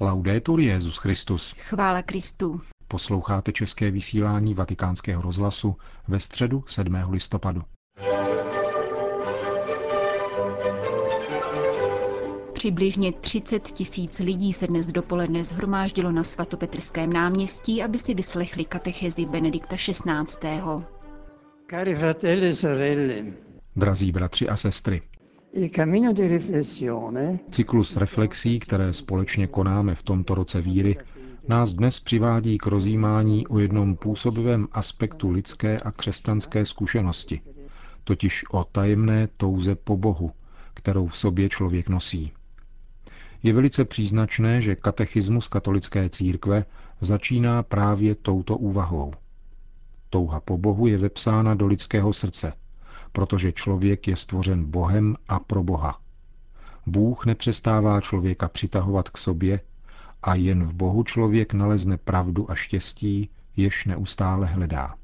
Laudetur Jezus Christus. Chvála Kristu. Posloucháte české vysílání Vatikánského rozhlasu ve středu 7. listopadu. Přibližně 30 tisíc lidí se dnes dopoledne zhromáždilo na svatopetrském náměstí, aby si vyslechli katechezi Benedikta XVI. Cari fratelli e sorelle, Drazí bratři a sestry, cyklus reflexí, které společně konáme v tomto roce víry, nás dnes přivádí k rozjímání o jednom působivém aspektu lidské a křesťanské zkušenosti, totiž o tajemné touze po Bohu, kterou v sobě člověk nosí. Je velice příznačné, že katechismus katolické církve začíná právě touto úvahou. Touha po Bohu je vepsána do lidského srdce, protože člověk je stvořen Bohem a pro Boha. Bůh nepřestává člověka přitahovat k sobě a jen v Bohu člověk nalezne pravdu a štěstí, jež neustále hledá.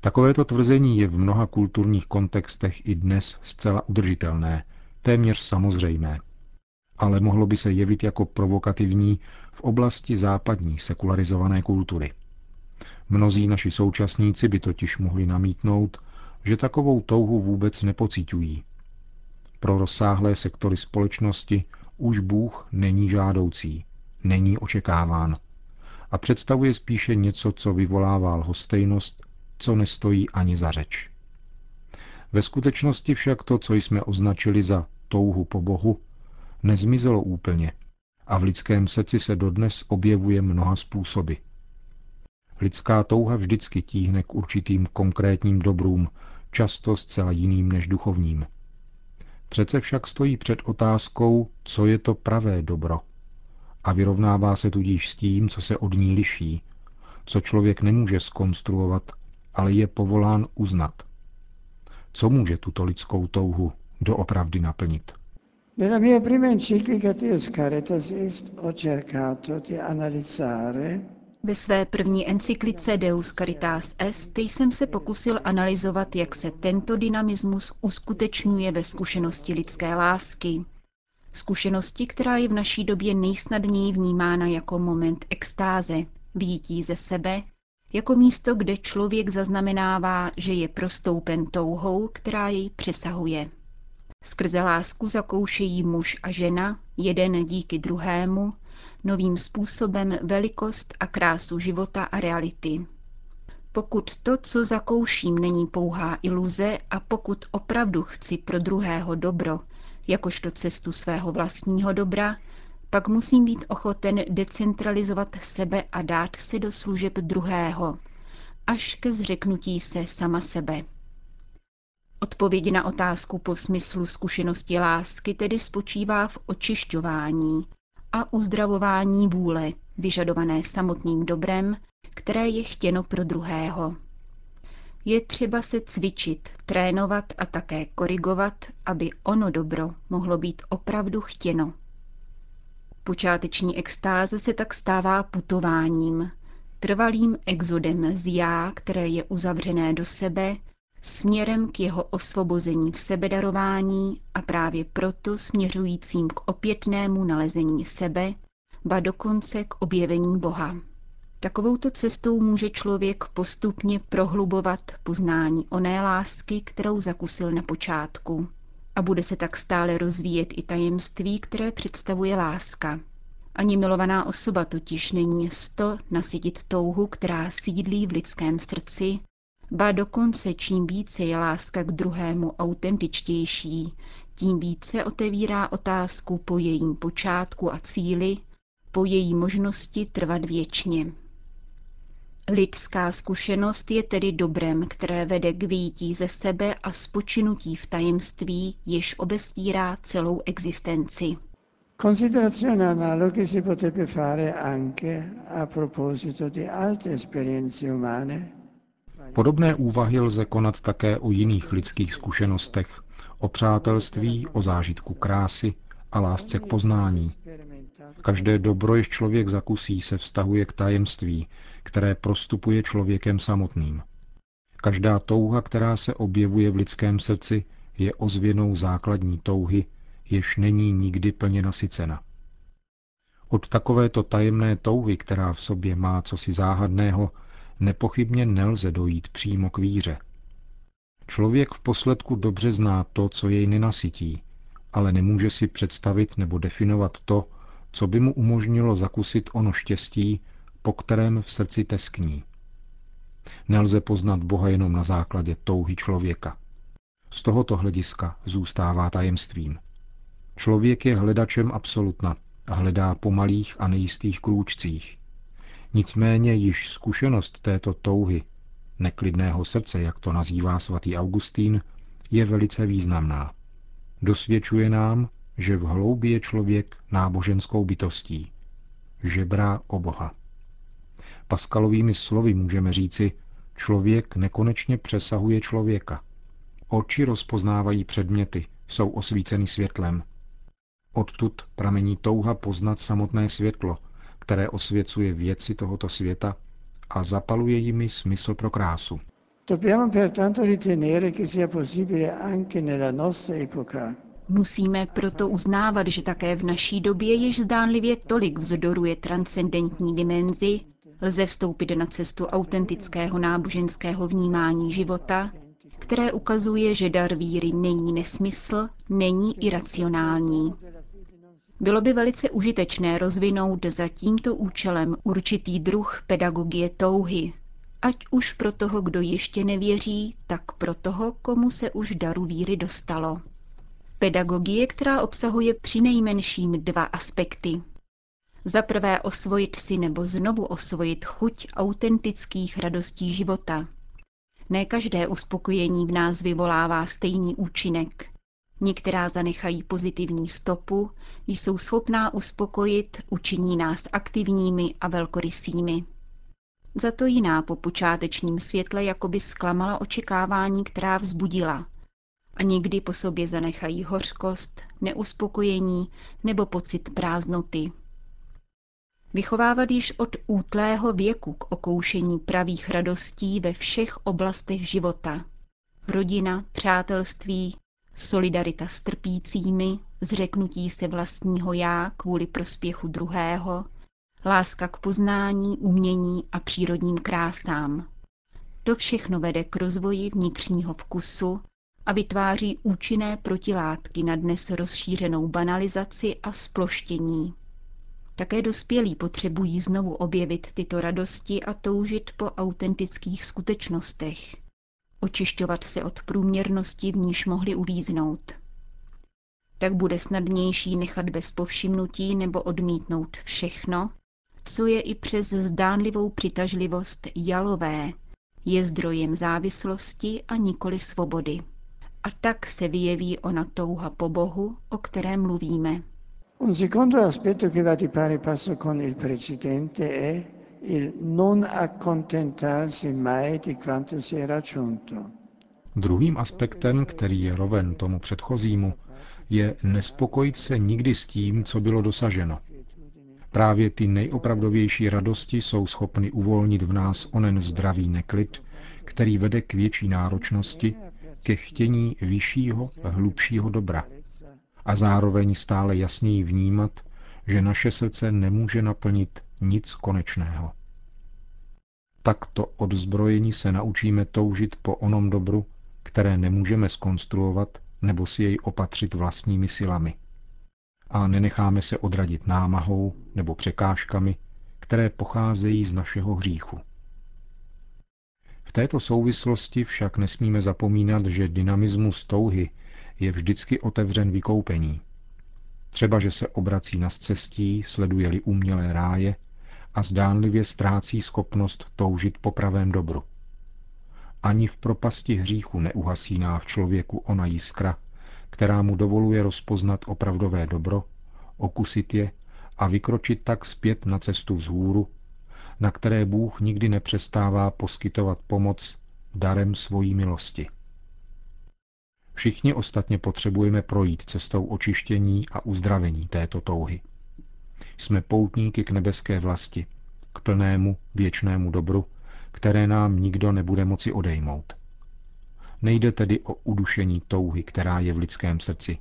Takovéto tvrzení je v mnoha kulturních kontextech i dnes zcela udržitelné, téměř samozřejmé. Ale mohlo by se jevit jako provokativní v oblasti západní sekularizované kultury. Mnozí naši současníci by totiž mohli namítnout, že takovou touhu vůbec nepocitují. Pro rozsáhlé sektory společnosti už Bůh není žádoucí, není očekáván a představuje spíše něco, co vyvolává lhostejnost, co nestojí ani za řeč. Ve skutečnosti však to, co jsme označili za touhu po Bohu, nezmizelo úplně a v lidském srdci se dodnes objevuje mnoha způsoby. Lidská touha vždycky tíhne k určitým konkrétním dobrům, často zcela jiným než duchovním. Přece však stojí před otázkou, co je to pravé dobro. A vyrovnává se tudíž s tím, co se od ní liší, co člověk nemůže skonstruovat, ale je povolán uznat. Co může tuto lidskou touhu doopravdy naplnit? Nella mia prima enciclica Caritas Est ho cercato di analizzare Ve své první encyklice Deus Caritas Est jsem se pokusil analyzovat, jak se tento dynamismus uskutečňuje ve zkušenosti lidské lásky. Zkušenosti, která je v naší době nejsnadněji vnímána jako moment extáze, výjití ze sebe, jako místo, kde člověk zaznamenává, že je prostoupen touhou, která jej přesahuje. Skrze lásku zakoušejí muž a žena, jeden díky druhému, novým způsobem velikost a krásu života a reality. Pokud to, co zakouším, není pouhá iluze a pokud opravdu chci pro druhého dobro, jakožto cestu svého vlastního dobra, pak musím být ochoten decentralizovat sebe a dát se do služeb druhého, až ke zřeknutí se sama sebe. Odpověď na otázku po smyslu zkušenosti lásky tedy spočívá v očišťování a uzdravování vůle, vyžadované samotným dobrem, které je chtěno pro druhého. Je třeba se cvičit, trénovat a také korigovat, aby ono dobro mohlo být opravdu chtěno. Počáteční extáze se tak stává putováním, trvalým exodem z já, které je uzavřené do sebe, směrem k jeho osvobození v sebedarování a právě proto směřujícím k opětnému nalezení sebe, ba dokonce k objevení Boha. Takovouto cestou může člověk postupně prohlubovat poznání oné lásky, kterou zakusil na počátku. A bude se tak stále rozvíjet i tajemství, které představuje láska. Ani milovaná osoba totiž není sto nasytit touhu, která sídlí v lidském srdci, ba dokonce čím více je láska k druhému autentičtější, tím více otevírá otázku po jejím počátku a cíli, po její možnosti trvat věčně. Lidská zkušenost je tedy dobrem, které vede k výjití ze sebe a spočinutí v tajemství, jež obestírá celou existenci. Considerazioni analoghe si fare anche a proposito di altre esperienze umane. Podobné úvahy lze konat také o jiných lidských zkušenostech, o přátelství, o zážitku krásy a lásce k poznání. Každé dobro, jež člověk zakusí, se vztahuje k tajemství, které prostupuje člověkem samotným. Každá touha, která se objevuje v lidském srdci, je ozvěnou základní touhy, jež není nikdy plně nasycena. Od takovéto tajemné touhy, která v sobě má cosi záhadného, nepochybně nelze dojít přímo k víře. Člověk v posledku dobře zná to, co jej nenasytí, ale nemůže si představit nebo definovat to, co by mu umožnilo zakusit ono štěstí, po kterém v srdci teskní. Nelze poznat Boha jenom na základě touhy člověka. Z tohoto hlediska zůstává tajemstvím. Člověk je hledačem absolutna a hledá po malých a nejistých krůčcích. Nicméně již zkušenost této touhy, neklidného srdce, jak to nazývá svatý Augustín, je velice významná. Dosvědčuje nám, že v hloubi je člověk náboženskou bytostí. Žebrá o Boha. Paskalovými slovy můžeme říci, člověk nekonečně přesahuje člověka. Oči rozpoznávají předměty, jsou osvíceny světlem. Odtud pramení touha poznat samotné světlo, které osvěcuje věci tohoto světa a zapaluje jimi smysl pro krásu. Dobbiamo pertanto ritenere che sia possibile anche nella nostra epoca Musíme proto uznávat, že také v naší době již zdánlivě tolik vzdoruje transcendentní dimenzi, lze vstoupit na cestu autentického náboženského vnímání života, které ukazuje, že dar víry není nesmysl, není iracionální. Bylo by velice užitečné rozvinout za tímto účelem určitý druh pedagogie touhy, ať už pro toho, kdo ještě nevěří, tak pro toho, komu se už daru víry dostalo. Pedagogie, která obsahuje přinejmenším dva aspekty. Za prvé osvojit si nebo znovu osvojit chuť autentických radostí života. Ne každé uspokojení v nás vyvolává stejný účinek. Některá zanechají pozitivní stopu, jsou schopná uspokojit, učiní nás aktivními a velkorysými. Za to jiná po počátečním světle jakoby zklamala očekávání, která vzbudila a někdy po sobě zanechají hořkost, neuspokojení nebo pocit prázdnoty. Vychovávat již od útlého věku k okoušení pravých radostí ve všech oblastech života. Rodina, přátelství, solidarita s trpícími, zřeknutí se vlastního já kvůli prospěchu druhého, láska k poznání, umění a přírodním krásám. To všechno vede k rozvoji vnitřního vkusu a vytváří účinné protilátky na dnes rozšířenou banalizaci a sploštění. Také dospělí potřebují znovu objevit tyto radosti a toužit po autentických skutečnostech. Očišťovat se od průměrnosti, v níž mohli uvíznout. Tak bude snadnější nechat bez povšimnutí nebo odmítnout všechno, co je i přes zdánlivou přitažlivost jalové, je zdrojem závislosti a nikoli svobody. A tak se vyjeví ona touha po Bohu, o které mluvíme. Un secondo aspetto che va di pari passo con il precedente è il non accontentarsi mai di quanto si è raggiunto. Druhým aspektem, který je roven tomu předchozímu, je nespokojit se nikdy s tím, co bylo dosaženo. Právě ty nejopravdovější radosti jsou schopny uvolnit v nás onen zdravý neklid, který vede k větší náročnosti ke chtění vyššího, hlubšího dobra a zároveň stále jasněji vnímat, že naše srdce nemůže naplnit nic konečného. Takto od zbrojení se naučíme toužit po onom dobru, které nemůžeme skonstruovat nebo si jej opatřit vlastními silami. A nenecháme se odradit námahou nebo překážkami, které pocházejí z našeho hříchu této souvislosti však nesmíme zapomínat, že dynamismus touhy je vždycky otevřen vykoupení. Třeba, že se obrací na cestí, sleduje-li umělé ráje a zdánlivě ztrácí schopnost toužit po pravém dobru. Ani v propasti hříchu neuhasíná v člověku ona jiskra, která mu dovoluje rozpoznat opravdové dobro, okusit je a vykročit tak zpět na cestu vzhůru, na které Bůh nikdy nepřestává poskytovat pomoc darem svojí milosti. Všichni ostatně potřebujeme projít cestou očištění a uzdravení této touhy. Jsme poutníky k nebeské vlasti, k plnému věčnému dobru, které nám nikdo nebude moci odejmout. Nejde tedy o udušení touhy, která je v lidském srdci,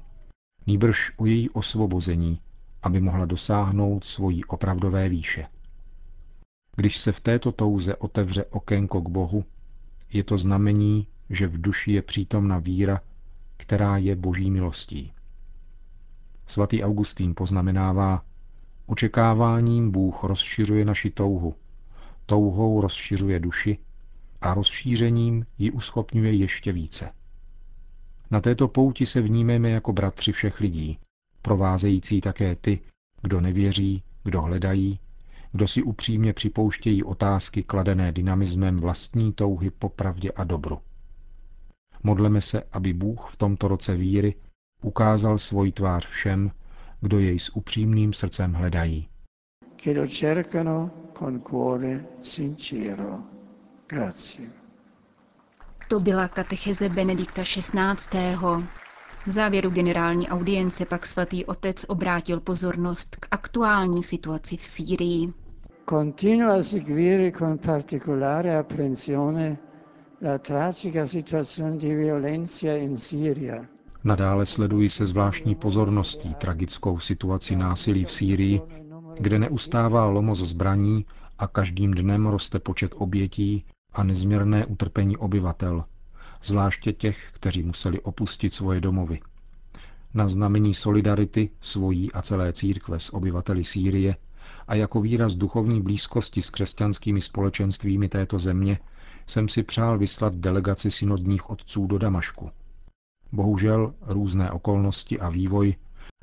nýbrž o její osvobození aby mohla dosáhnout svojí opravdové výše. Když se v této touze otevře okénko k Bohu, je to znamení, že v duši je přítomna víra, která je boží milostí. Svatý Augustín poznamenává, očekáváním Bůh rozšiřuje naši touhu, touhou rozšiřuje duši a rozšířením ji uschopňuje ještě více. Na této pouti se vnímeme jako bratři všech lidí, provázející také ty, kdo nevěří, kdo hledají, kdo si upřímně připouštějí otázky kladené dynamismem vlastní touhy po pravdě a dobru. Modleme se, aby Bůh v tomto roce víry ukázal svoji tvář všem, kdo jej s upřímným srdcem hledají. Che lo cercano con cuore sincero. Grazie. To byla katecheze Benedikta XVI. V závěru generální audience pak svatý otec obrátil pozornost k aktuální situaci v Sýrii. Continua a seguire con particolare apprensione la tragica situazione di violenza in Siria. Nadále sleduji se zvláštní pozorností tragickou situaci násilí v Sýrii, kde neustává lomos zbraní a každým dnem roste počet obětí a nezměrné utrpení obyvatel, zvláště těch, kteří museli opustit svoje domovy. Na znamení solidarity svojí a celé církve s obyvateli Sýrie a jako výraz duchovní blízkosti s křesťanskými společenstvími této země jsem si přál vyslat delegaci synodních otců do Damašku. Bohužel různé okolnosti a vývoj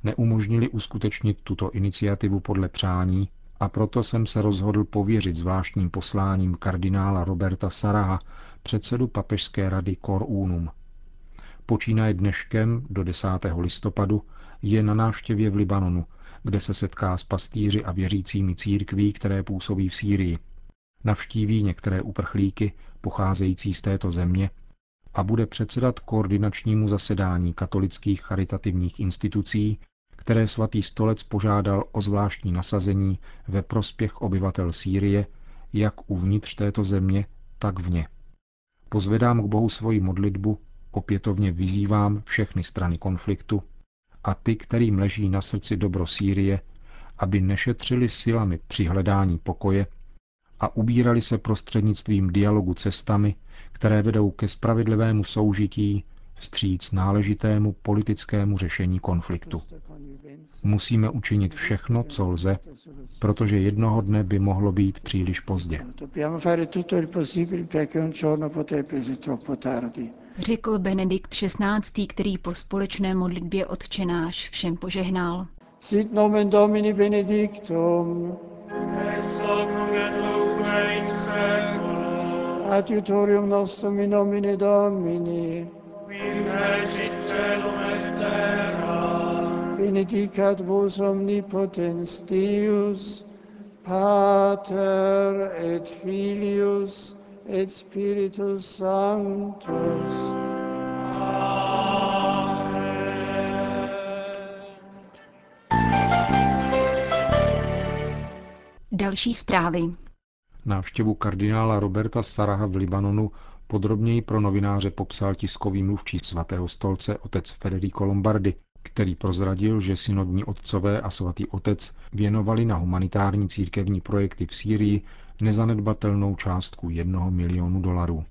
neumožnili uskutečnit tuto iniciativu podle přání a proto jsem se rozhodl pověřit zvláštním posláním kardinála Roberta Saraha, předsedu papežské rady Cor Unum. Počínaje dneškem do 10. listopadu je na návštěvě v Libanonu, kde se setká s pastýři a věřícími církví, které působí v Sýrii. Navštíví některé uprchlíky pocházející z této země a bude předsedat koordinačnímu zasedání katolických charitativních institucí, které svatý stolec požádal o zvláštní nasazení ve prospěch obyvatel Sýrie, jak uvnitř této země, tak vně. Pozvedám k Bohu svoji modlitbu, opětovně vyzývám všechny strany konfliktu a ty, kterým leží na srdci dobro Sýrie, aby nešetřili silami při hledání pokoje a ubírali se prostřednictvím dialogu cestami, které vedou ke spravedlivému soužití vstříc náležitému politickému řešení konfliktu. Musíme učinit všechno, co lze, protože jednoho dne by mohlo být příliš pozdě. Řekl Benedikt XVI., který po společné modlitbě odčenáš všem požehnal. Sit nomen Domini benedictum. Adiutorium nostrum in nomine Domini. Benedicat vos omnipotens Deus, Pater et Filius et Spiritus Sanctus. Další zprávy. Návštěvu kardinála Roberta Saraha v Libanonu podrobněji pro novináře popsal tiskový mluvčí svatého stolce otec Federico Lombardi, který prozradil, že synodní otcové a svatý otec věnovali na humanitární církevní projekty v Sýrii nezanedbatelnou částku jednoho milionu dolarů.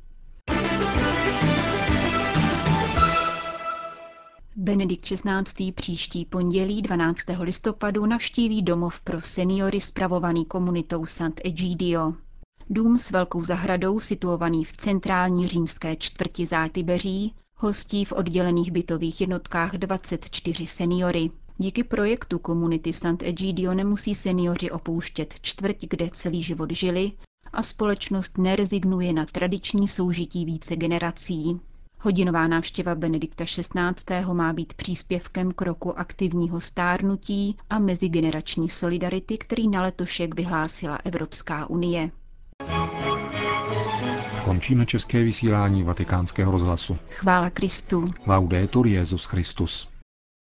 Benedikt XVI. příští pondělí 12. listopadu navštíví domov pro seniory spravovaný komunitou Sant'Egidio. Dům s velkou zahradou situovaný v centrální římské čtvrti Zátybeří hostí v oddělených bytových jednotkách 24 seniory. Díky projektu komunity Sant'Egidio nemusí seniori opouštět čtvrť, kde celý život žili a společnost nerezignuje na tradiční soužití více generací. Hodinová návštěva Benedikta XVI. má být příspěvkem k roku aktivního stárnutí a mezigenerační solidarity, který na letošek vyhlásila Evropská unie. Končíme české vysílání vatikánského rozhlasu. Chvála Kristu. Laudetur Jezus Christus.